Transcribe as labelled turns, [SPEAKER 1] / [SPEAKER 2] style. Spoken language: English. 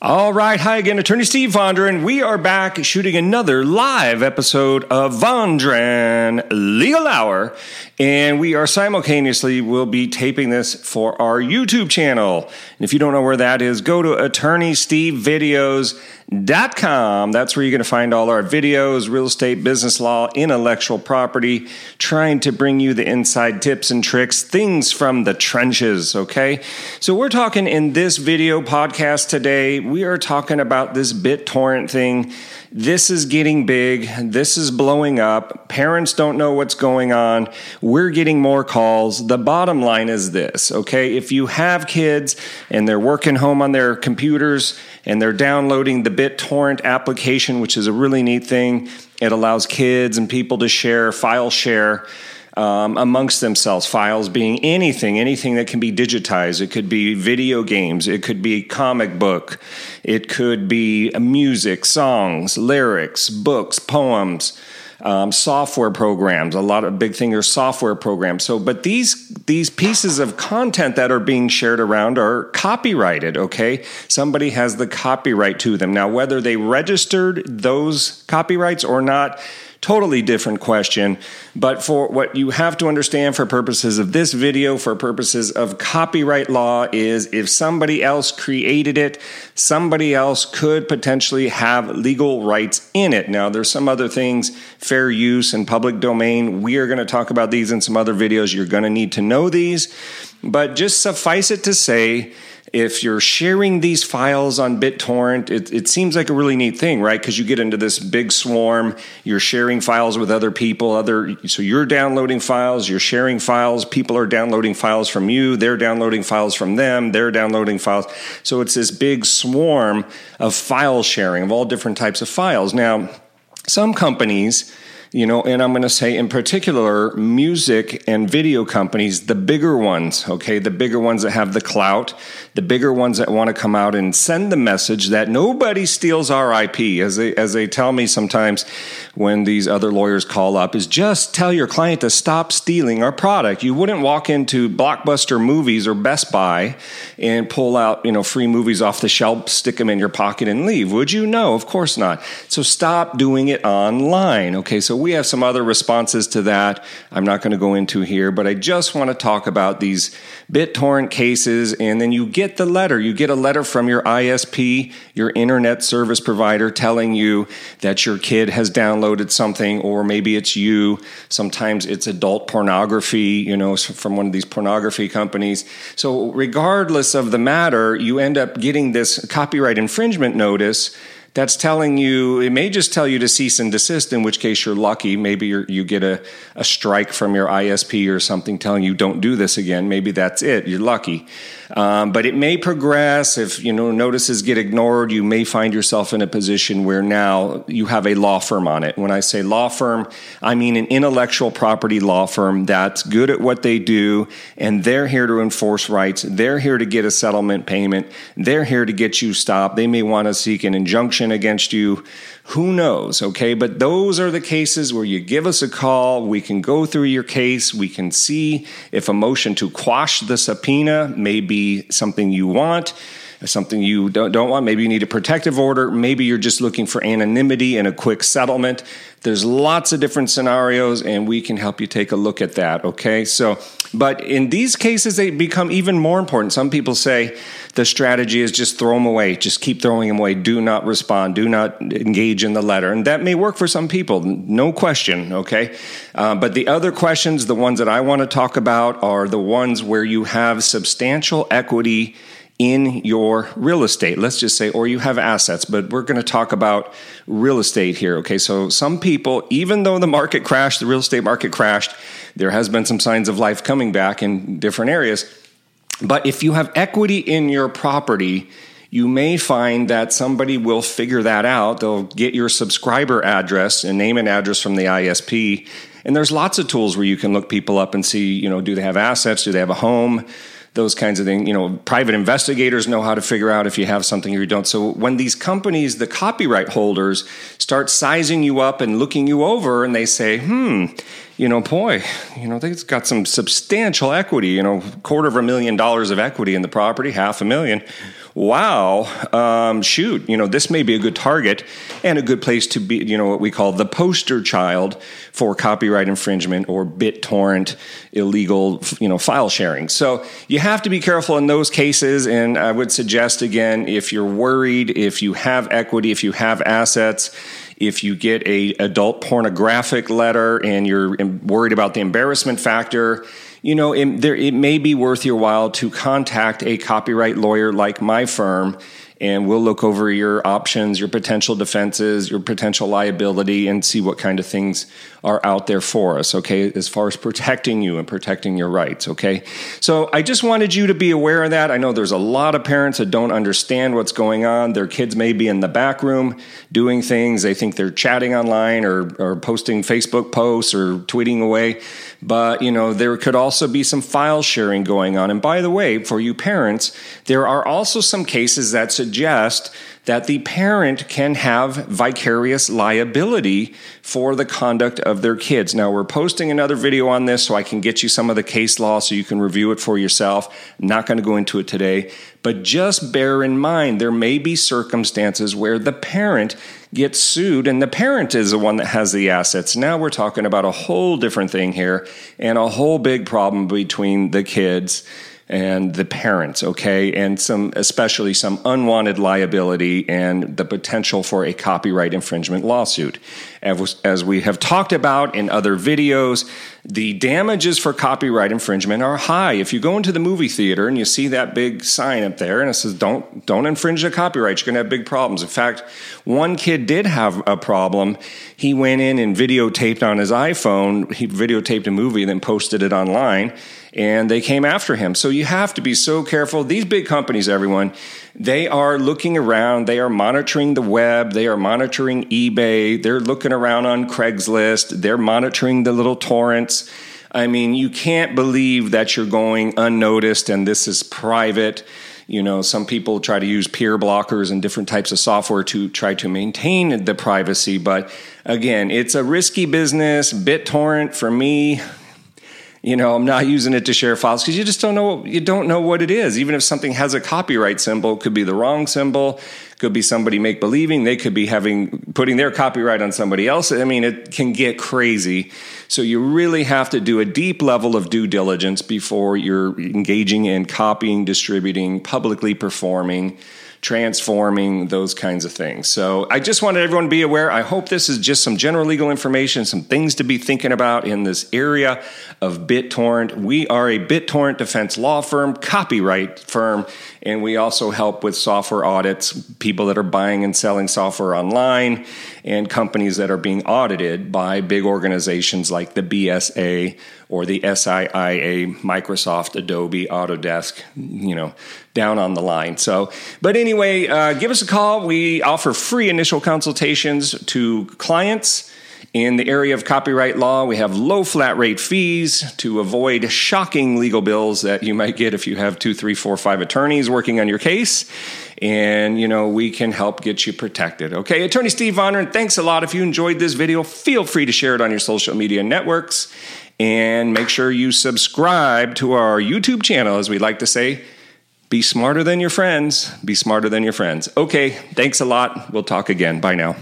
[SPEAKER 1] All right, hi again, Attorney Steve Vondran. We are back shooting another live episode of Vondran Legal Hour, and we are simultaneously will be taping this for our YouTube channel. And if you don't know where that is, go to AttorneySteveVideos.com. That's where you're going to find all our videos, real estate, business law, intellectual property, trying to bring you the inside tips and tricks, things from the trenches. Okay, so we're talking in this video podcast today we are talking about this BitTorrent thing. This is getting big. This is blowing up. Parents don't know what's going on. We're getting more calls. The bottom line is this, okay? If you have kids and they're working home on their computers and they're downloading the BitTorrent application, which is a really neat thing, it allows kids and people to share, file share um, amongst themselves. Files being anything, anything that can be digitized. It could be video games, it could be comic book, it could be music, songs, lyrics, books, poems. Um, software programs. A lot of big thing are software programs. So, but these these pieces of content that are being shared around are copyrighted. Okay, somebody has the copyright to them. Now, whether they registered those copyrights or not totally different question. But for what you have to understand for purposes of this video, for purposes of copyright law, is if somebody else created it, somebody else could potentially have legal rights in it. Now, there's some other things, fair use and public domain. We are going to talk about these in some other videos. You're going to need to know these. But just suffice it to say, if you're sharing these files on BitTorrent, it, it seems like a really neat thing, right? Because you get into this big swarm, you're sharing files with other people, other so you're downloading files, you're sharing files, people are downloading files from you, they're downloading files from them, they're downloading files. So it's this big swarm of file sharing of all different types of files. Now, some companies you know, and I'm going to say in particular, music and video companies, the bigger ones, okay, the bigger ones that have the clout, the bigger ones that want to come out and send the message that nobody steals our IP, as they as they tell me sometimes when these other lawyers call up, is just tell your client to stop stealing our product. You wouldn't walk into Blockbuster Movies or Best Buy and pull out, you know, free movies off the shelf, stick them in your pocket, and leave, would you? No, of course not. So stop doing it online. Okay, so we have some other responses to that I'm not going to go into here, but I just want to talk about these BitTorrent cases. And then you get the letter. You get a letter from your ISP, your internet service provider, telling you that your kid has downloaded something, or maybe it's you. Sometimes it's adult pornography, you know, from one of these pornography companies. So, regardless of the matter, you end up getting this copyright infringement notice that's telling you, it may just tell you to cease and desist, in which case you're lucky. Maybe you're, you get a, a strike from your ISP or something telling you don't do this again. Maybe that's it. You're lucky. Um, but it may progress if you know notices get ignored. You may find yourself in a position where now you have a law firm on it. When I say law firm, I mean an intellectual property law firm that's good at what they do, and they're here to enforce rights. They're here to get a settlement payment. They're here to get you stopped. They may want to seek an injunction against you who knows? Okay. But those are the cases where you give us a call. We can go through your case. We can see if a motion to quash the subpoena may be something you want something you don't, don't want. Maybe you need a protective order. Maybe you're just looking for anonymity and a quick settlement. There's lots of different scenarios, and we can help you take a look at that. Okay. So, but in these cases, they become even more important. Some people say the strategy is just throw them away, just keep throwing them away. Do not respond. Do not engage in the letter. And that may work for some people, no question. Okay. Uh, but the other questions, the ones that I want to talk about, are the ones where you have substantial equity in your real estate. Let's just say, or you have assets, but we're going to talk about real estate here. Okay. So some people, even though the market crashed, the real estate market crashed, there has been some signs of life coming back in different areas. But if you have equity in your property, you may find that somebody will figure that out. They'll get your subscriber address and name and address from the ISP. And there's lots of tools where you can look people up and see, you know, do they have assets? Do they have a home? Those kinds of things. You know, private investigators know how to figure out if you have something or you don't. So when these companies, the copyright holders, start sizing you up and looking you over, and they say, "Hmm, you know, boy, you know, they've got some substantial equity. You know, quarter of a million dollars of equity in the property, half a million." Wow, um, shoot, you know, this may be a good target and a good place to be, you know, what we call the poster child for copyright infringement or BitTorrent illegal, you know, file sharing. So you have to be careful in those cases. And I would suggest again, if you're worried, if you have equity, if you have assets, if you get a adult pornographic letter and you're worried about the embarrassment factor, you know, it, there, it may be worth your while to contact a copyright lawyer like my firm and we'll look over your options, your potential defenses, your potential liability, and see what kind of things are out there for us, okay, as far as protecting you and protecting your rights, okay? So I just wanted you to be aware of that. I know there's a lot of parents that don't understand what's going on. Their kids may be in the back room doing things, they think they're chatting online or, or posting Facebook posts or tweeting away. But, you know, there could also be some file sharing going on. And by the way, for you parents, there are also some cases that suggest that the parent can have vicarious liability for the conduct of their kids. Now, we're posting another video on this so I can get you some of the case law so you can review it for yourself. I'm not going to go into it today, but just bear in mind there may be circumstances where the parent gets sued and the parent is the one that has the assets. Now we're talking about a whole different thing here and a whole big problem between the kids and the parents, okay, and some, especially some unwanted liability and the potential for a copyright infringement lawsuit. As we have talked about in other videos, the damages for copyright infringement are high. If you go into the movie theater and you see that big sign up there and it says, don't, don't infringe the copyright, you're going to have big problems. In fact, one kid did have a problem. He went in and videotaped on his iPhone, he videotaped a movie and then posted it online and they came after him. So you have to be so careful. These big companies, everyone, they are looking around, they are monitoring the web, they are monitoring eBay, they're looking around on Craigslist, they're monitoring the little torrents. I mean, you can't believe that you're going unnoticed and this is private. You know, some people try to use peer blockers and different types of software to try to maintain the privacy. But again, it's a risky business. BitTorrent, for me, you know i'm not using it to share files because you just don't know you don't know what it is. Even if something has a copyright symbol it could be the wrong symbol could be somebody make believing they could be having putting their copyright on somebody else. I mean it can get crazy. So you really have to do a deep level of due diligence before you're engaging in copying distributing publicly performing transforming, those kinds of things. So I just wanted everyone to be aware. I hope this is just some general legal information, some things to be thinking about in this area of BitTorrent. We are a BitTorrent defense law firm, copyright firm, and we also help with software audits, people that are buying and selling software online, and companies that are being audited by big organizations like the BSA or the SIIA, Microsoft, Adobe, Autodesk, you know, down on the line. So, but anyway, uh, give us a call. We offer free initial consultations to clients. In the area of copyright law, we have low flat rate fees to avoid shocking legal bills that you might get if you have two, three, four, five attorneys working on your case. And, you know, we can help get you protected. Okay, Attorney Steve Vondran, thanks a lot. If you enjoyed this video, feel free to share it on your social media networks. And make sure you subscribe to our YouTube channel, as we like to say. Be smarter than your friends. Be smarter than your friends. Okay, thanks a lot. We'll talk again. Bye now.